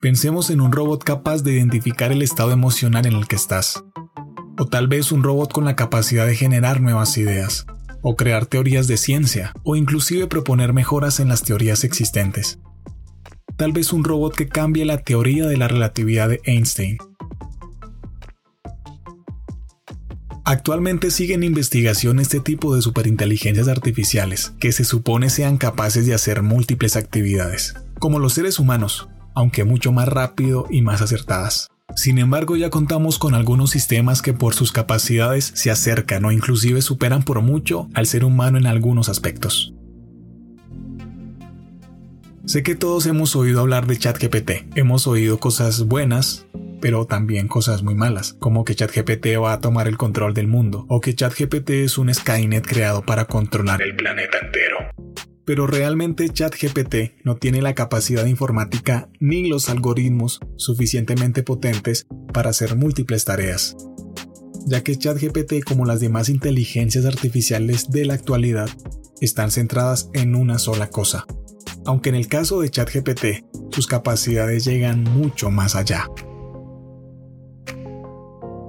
Pensemos en un robot capaz de identificar el estado emocional en el que estás. O tal vez un robot con la capacidad de generar nuevas ideas, o crear teorías de ciencia, o inclusive proponer mejoras en las teorías existentes. Tal vez un robot que cambie la teoría de la relatividad de Einstein. Actualmente sigue en investigación este tipo de superinteligencias artificiales, que se supone sean capaces de hacer múltiples actividades, como los seres humanos, aunque mucho más rápido y más acertadas. Sin embargo, ya contamos con algunos sistemas que por sus capacidades se acercan o inclusive superan por mucho al ser humano en algunos aspectos. Sé que todos hemos oído hablar de ChatGPT, hemos oído cosas buenas, pero también cosas muy malas, como que ChatGPT va a tomar el control del mundo, o que ChatGPT es un Skynet creado para controlar el planeta entero pero realmente ChatGPT no tiene la capacidad informática ni los algoritmos suficientemente potentes para hacer múltiples tareas, ya que ChatGPT como las demás inteligencias artificiales de la actualidad están centradas en una sola cosa, aunque en el caso de ChatGPT sus capacidades llegan mucho más allá.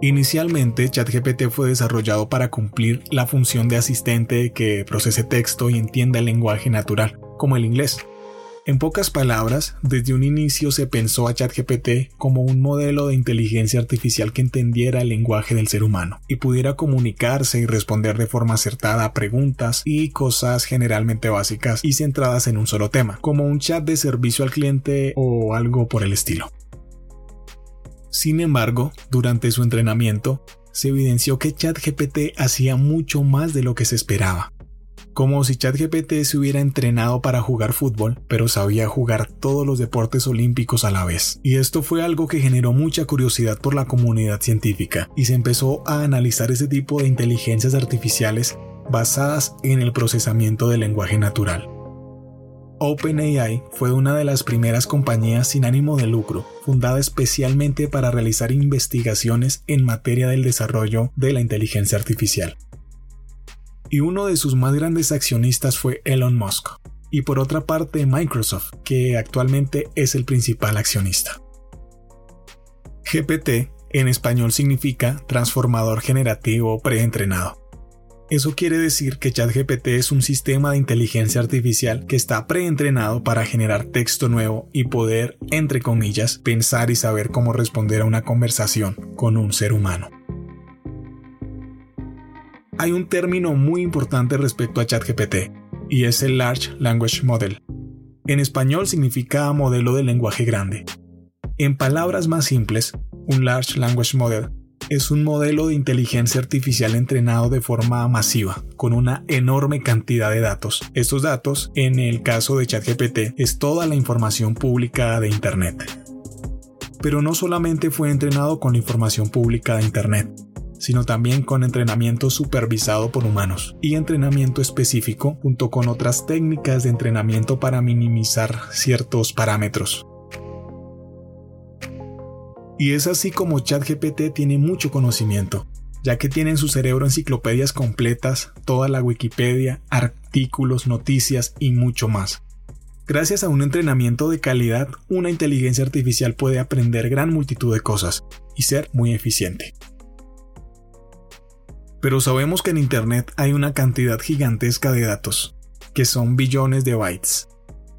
Inicialmente, ChatGPT fue desarrollado para cumplir la función de asistente que procese texto y entienda el lenguaje natural, como el inglés. En pocas palabras, desde un inicio se pensó a ChatGPT como un modelo de inteligencia artificial que entendiera el lenguaje del ser humano y pudiera comunicarse y responder de forma acertada a preguntas y cosas generalmente básicas y centradas en un solo tema, como un chat de servicio al cliente o algo por el estilo. Sin embargo, durante su entrenamiento, se evidenció que ChatGPT hacía mucho más de lo que se esperaba. Como si ChatGPT se hubiera entrenado para jugar fútbol, pero sabía jugar todos los deportes olímpicos a la vez. Y esto fue algo que generó mucha curiosidad por la comunidad científica, y se empezó a analizar ese tipo de inteligencias artificiales basadas en el procesamiento del lenguaje natural. OpenAI fue una de las primeras compañías sin ánimo de lucro, fundada especialmente para realizar investigaciones en materia del desarrollo de la inteligencia artificial. Y uno de sus más grandes accionistas fue Elon Musk, y por otra parte Microsoft, que actualmente es el principal accionista. GPT en español significa transformador generativo preentrenado. Eso quiere decir que ChatGPT es un sistema de inteligencia artificial que está preentrenado para generar texto nuevo y poder, entre comillas, pensar y saber cómo responder a una conversación con un ser humano. Hay un término muy importante respecto a ChatGPT, y es el Large Language Model. En español significa modelo de lenguaje grande. En palabras más simples, un Large Language Model es un modelo de inteligencia artificial entrenado de forma masiva, con una enorme cantidad de datos. Estos datos, en el caso de ChatGPT, es toda la información pública de Internet. Pero no solamente fue entrenado con la información pública de Internet, sino también con entrenamiento supervisado por humanos y entrenamiento específico junto con otras técnicas de entrenamiento para minimizar ciertos parámetros. Y es así como ChatGPT tiene mucho conocimiento, ya que tiene en su cerebro enciclopedias completas, toda la Wikipedia, artículos, noticias y mucho más. Gracias a un entrenamiento de calidad, una inteligencia artificial puede aprender gran multitud de cosas y ser muy eficiente. Pero sabemos que en Internet hay una cantidad gigantesca de datos, que son billones de bytes.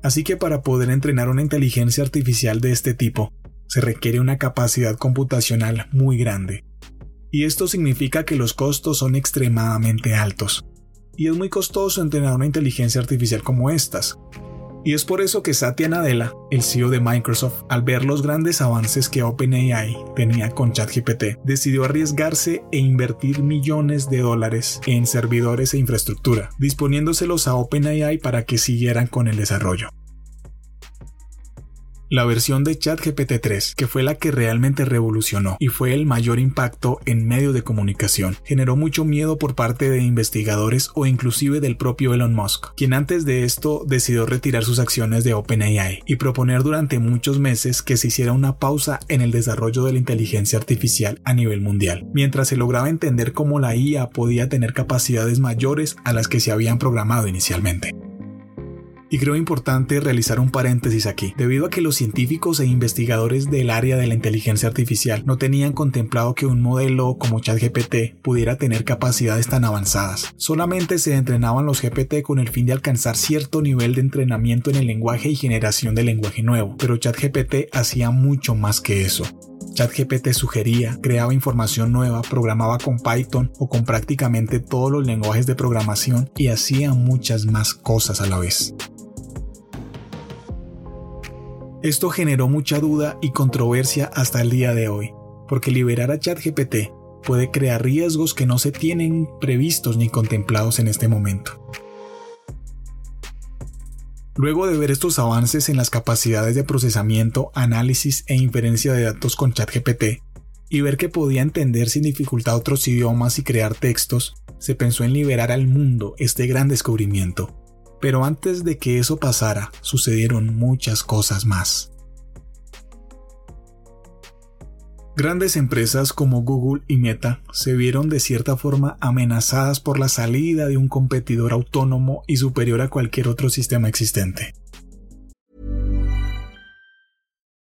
Así que para poder entrenar una inteligencia artificial de este tipo, se requiere una capacidad computacional muy grande. Y esto significa que los costos son extremadamente altos. Y es muy costoso entrenar una inteligencia artificial como estas, y es por eso que Satya Nadella, el CEO de Microsoft, al ver los grandes avances que OpenAI tenía con ChatGPT, decidió arriesgarse e invertir millones de dólares en servidores e infraestructura, disponiéndoselos a OpenAI para que siguieran con el desarrollo. La versión de ChatGPT 3, que fue la que realmente revolucionó y fue el mayor impacto en medios de comunicación, generó mucho miedo por parte de investigadores o inclusive del propio Elon Musk, quien antes de esto decidió retirar sus acciones de OpenAI y proponer durante muchos meses que se hiciera una pausa en el desarrollo de la inteligencia artificial a nivel mundial, mientras se lograba entender cómo la IA podía tener capacidades mayores a las que se habían programado inicialmente. Y creo importante realizar un paréntesis aquí, debido a que los científicos e investigadores del área de la inteligencia artificial no tenían contemplado que un modelo como ChatGPT pudiera tener capacidades tan avanzadas. Solamente se entrenaban los GPT con el fin de alcanzar cierto nivel de entrenamiento en el lenguaje y generación de lenguaje nuevo, pero ChatGPT hacía mucho más que eso. ChatGPT sugería, creaba información nueva, programaba con Python o con prácticamente todos los lenguajes de programación y hacía muchas más cosas a la vez. Esto generó mucha duda y controversia hasta el día de hoy, porque liberar a ChatGPT puede crear riesgos que no se tienen previstos ni contemplados en este momento. Luego de ver estos avances en las capacidades de procesamiento, análisis e inferencia de datos con ChatGPT, y ver que podía entender sin dificultad otros idiomas y crear textos, se pensó en liberar al mundo este gran descubrimiento, pero antes de que eso pasara, sucedieron muchas cosas más. Grandes empresas como Google y Meta se vieron de cierta forma amenazadas por la salida de un competidor autónomo y superior a cualquier otro sistema existente.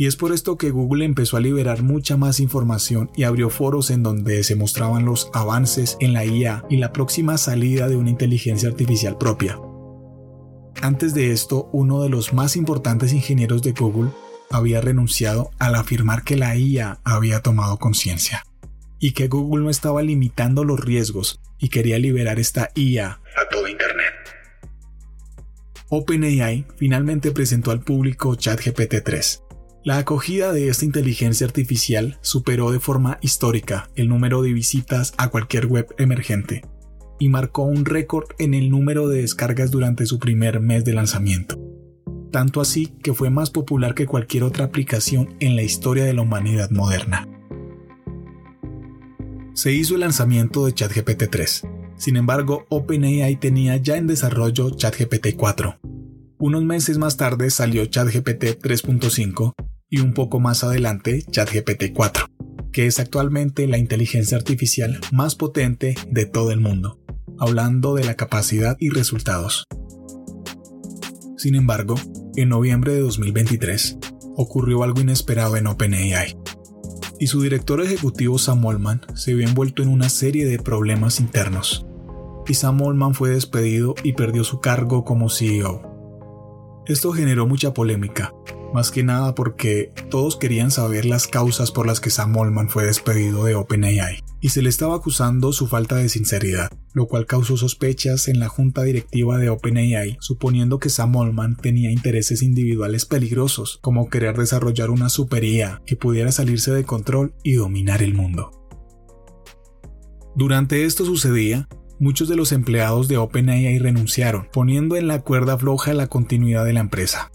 Y es por esto que Google empezó a liberar mucha más información y abrió foros en donde se mostraban los avances en la IA y la próxima salida de una inteligencia artificial propia. Antes de esto, uno de los más importantes ingenieros de Google había renunciado al afirmar que la IA había tomado conciencia y que Google no estaba limitando los riesgos y quería liberar esta IA a todo Internet. OpenAI finalmente presentó al público ChatGPT 3, la acogida de esta inteligencia artificial superó de forma histórica el número de visitas a cualquier web emergente y marcó un récord en el número de descargas durante su primer mes de lanzamiento. Tanto así que fue más popular que cualquier otra aplicación en la historia de la humanidad moderna. Se hizo el lanzamiento de ChatGPT 3. Sin embargo, OpenAI tenía ya en desarrollo ChatGPT 4. Unos meses más tarde salió ChatGPT 3.5 y un poco más adelante ChatGPT 4, que es actualmente la inteligencia artificial más potente de todo el mundo, hablando de la capacidad y resultados. Sin embargo, en noviembre de 2023 ocurrió algo inesperado en OpenAI, y su director ejecutivo Sam Altman se vio envuelto en una serie de problemas internos, y Sam Altman fue despedido y perdió su cargo como CEO. Esto generó mucha polémica, más que nada porque todos querían saber las causas por las que Sam Altman fue despedido de OpenAI, y se le estaba acusando su falta de sinceridad, lo cual causó sospechas en la junta directiva de OpenAI, suponiendo que Sam Altman tenía intereses individuales peligrosos, como querer desarrollar una super IA que pudiera salirse de control y dominar el mundo. Durante esto sucedía, muchos de los empleados de OpenAI renunciaron, poniendo en la cuerda floja la continuidad de la empresa.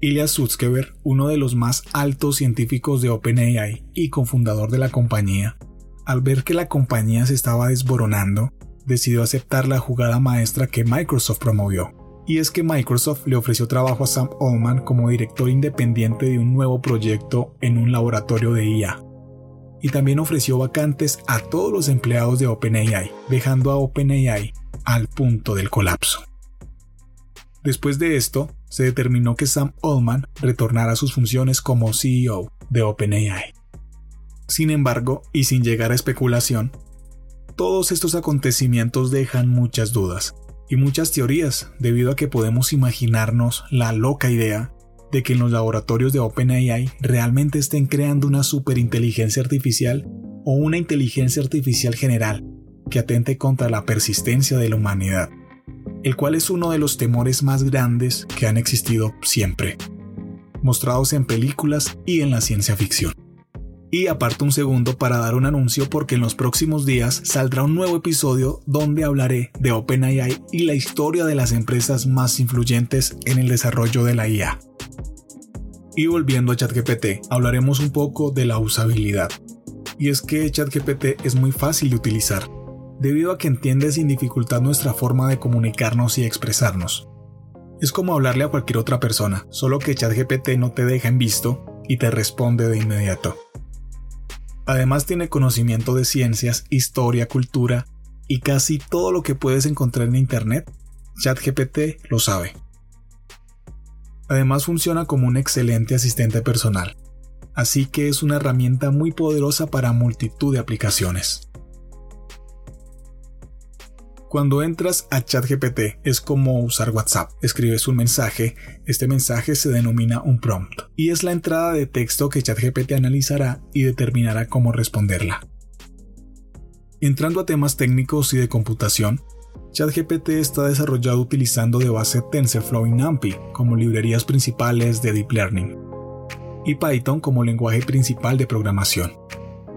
Ilya Sutskever, uno de los más altos científicos de OpenAI y cofundador de la compañía, al ver que la compañía se estaba desboronando, decidió aceptar la jugada maestra que Microsoft promovió. Y es que Microsoft le ofreció trabajo a Sam Altman como director independiente de un nuevo proyecto en un laboratorio de IA. Y también ofreció vacantes a todos los empleados de OpenAI, dejando a OpenAI al punto del colapso. Después de esto, se determinó que Sam Altman retornara a sus funciones como CEO de OpenAI. Sin embargo, y sin llegar a especulación, todos estos acontecimientos dejan muchas dudas y muchas teorías debido a que podemos imaginarnos la loca idea de que en los laboratorios de OpenAI realmente estén creando una superinteligencia artificial o una inteligencia artificial general que atente contra la persistencia de la humanidad el cual es uno de los temores más grandes que han existido siempre, mostrados en películas y en la ciencia ficción. Y aparto un segundo para dar un anuncio porque en los próximos días saldrá un nuevo episodio donde hablaré de OpenAI y la historia de las empresas más influyentes en el desarrollo de la IA. Y volviendo a ChatGPT, hablaremos un poco de la usabilidad. Y es que ChatGPT es muy fácil de utilizar, debido a que entiende sin dificultad nuestra forma de comunicarnos y expresarnos. Es como hablarle a cualquier otra persona, solo que ChatGPT no te deja en visto y te responde de inmediato. Además tiene conocimiento de ciencias, historia, cultura y casi todo lo que puedes encontrar en Internet, ChatGPT lo sabe. Además funciona como un excelente asistente personal, así que es una herramienta muy poderosa para multitud de aplicaciones. Cuando entras a ChatGPT es como usar WhatsApp. Escribes un mensaje, este mensaje se denomina un prompt y es la entrada de texto que ChatGPT analizará y determinará cómo responderla. Entrando a temas técnicos y de computación, ChatGPT está desarrollado utilizando de base TensorFlow y NumPy como librerías principales de Deep Learning y Python como lenguaje principal de programación.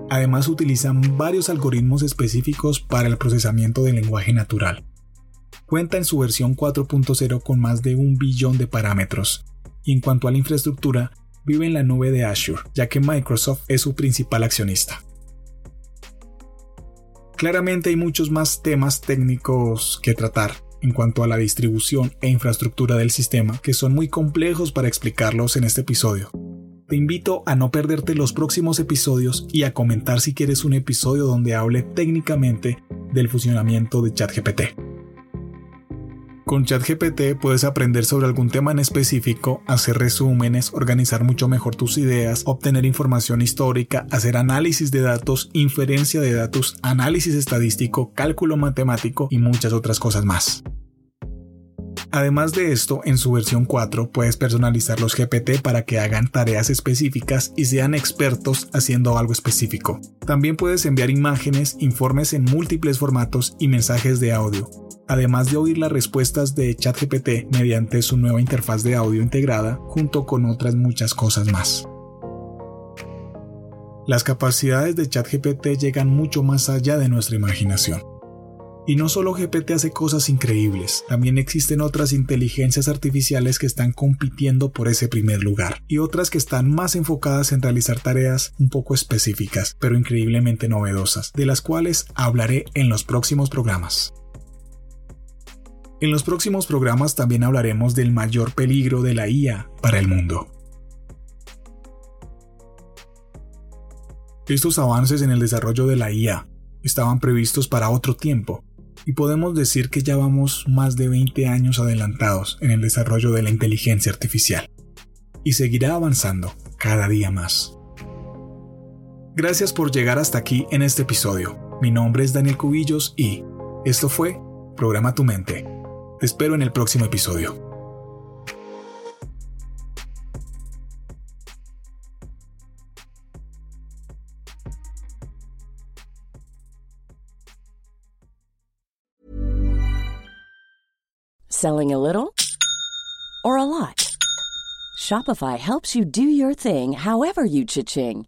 Además utilizan varios algoritmos específicos para el procesamiento del lenguaje natural. Cuenta en su versión 4.0 con más de un billón de parámetros. Y en cuanto a la infraestructura, vive en la nube de Azure, ya que Microsoft es su principal accionista. Claramente hay muchos más temas técnicos que tratar en cuanto a la distribución e infraestructura del sistema que son muy complejos para explicarlos en este episodio. Te invito a no perderte los próximos episodios y a comentar si quieres un episodio donde hable técnicamente del funcionamiento de ChatGPT. Con ChatGPT puedes aprender sobre algún tema en específico, hacer resúmenes, organizar mucho mejor tus ideas, obtener información histórica, hacer análisis de datos, inferencia de datos, análisis estadístico, cálculo matemático y muchas otras cosas más. Además de esto, en su versión 4 puedes personalizar los GPT para que hagan tareas específicas y sean expertos haciendo algo específico. También puedes enviar imágenes, informes en múltiples formatos y mensajes de audio, además de oír las respuestas de ChatGPT mediante su nueva interfaz de audio integrada, junto con otras muchas cosas más. Las capacidades de ChatGPT llegan mucho más allá de nuestra imaginación. Y no solo GPT hace cosas increíbles, también existen otras inteligencias artificiales que están compitiendo por ese primer lugar, y otras que están más enfocadas en realizar tareas un poco específicas, pero increíblemente novedosas, de las cuales hablaré en los próximos programas. En los próximos programas también hablaremos del mayor peligro de la IA para el mundo. Estos avances en el desarrollo de la IA estaban previstos para otro tiempo, y podemos decir que ya vamos más de 20 años adelantados en el desarrollo de la inteligencia artificial, y seguirá avanzando cada día más. Gracias por llegar hasta aquí en este episodio. Mi nombre es Daniel Cubillos y esto fue Programa Tu Mente. Espero en el próximo episodio. Selling a little or a lot? Shopify helps you do your thing however you cha-ching.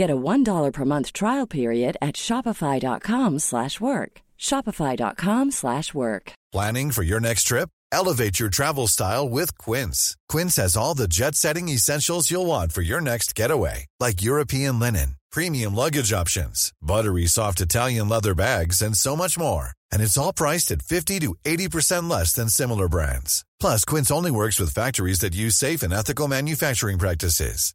Get a $1 per month trial period at shopify.com/work. shopify.com/work. Planning for your next trip? Elevate your travel style with Quince. Quince has all the jet-setting essentials you'll want for your next getaway, like European linen, premium luggage options, buttery soft Italian leather bags and so much more and it's all priced at 50 to 80% less than similar brands. Plus, Quince only works with factories that use safe and ethical manufacturing practices.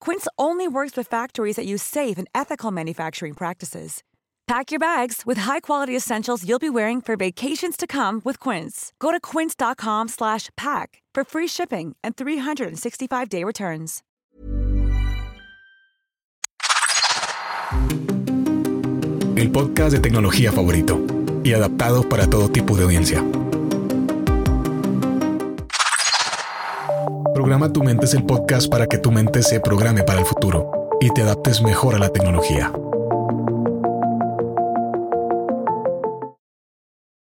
Quince only works with factories that use safe and ethical manufacturing practices. Pack your bags with high-quality essentials you'll be wearing for vacations to come with Quince. Go to quince.com/pack for free shipping and 365-day returns. El podcast de tecnología favorito y adaptado para todo tipo de audiencia. Programa Tu Mente es el podcast para que tu mente se programe para el futuro y te adaptes mejor a la tecnología.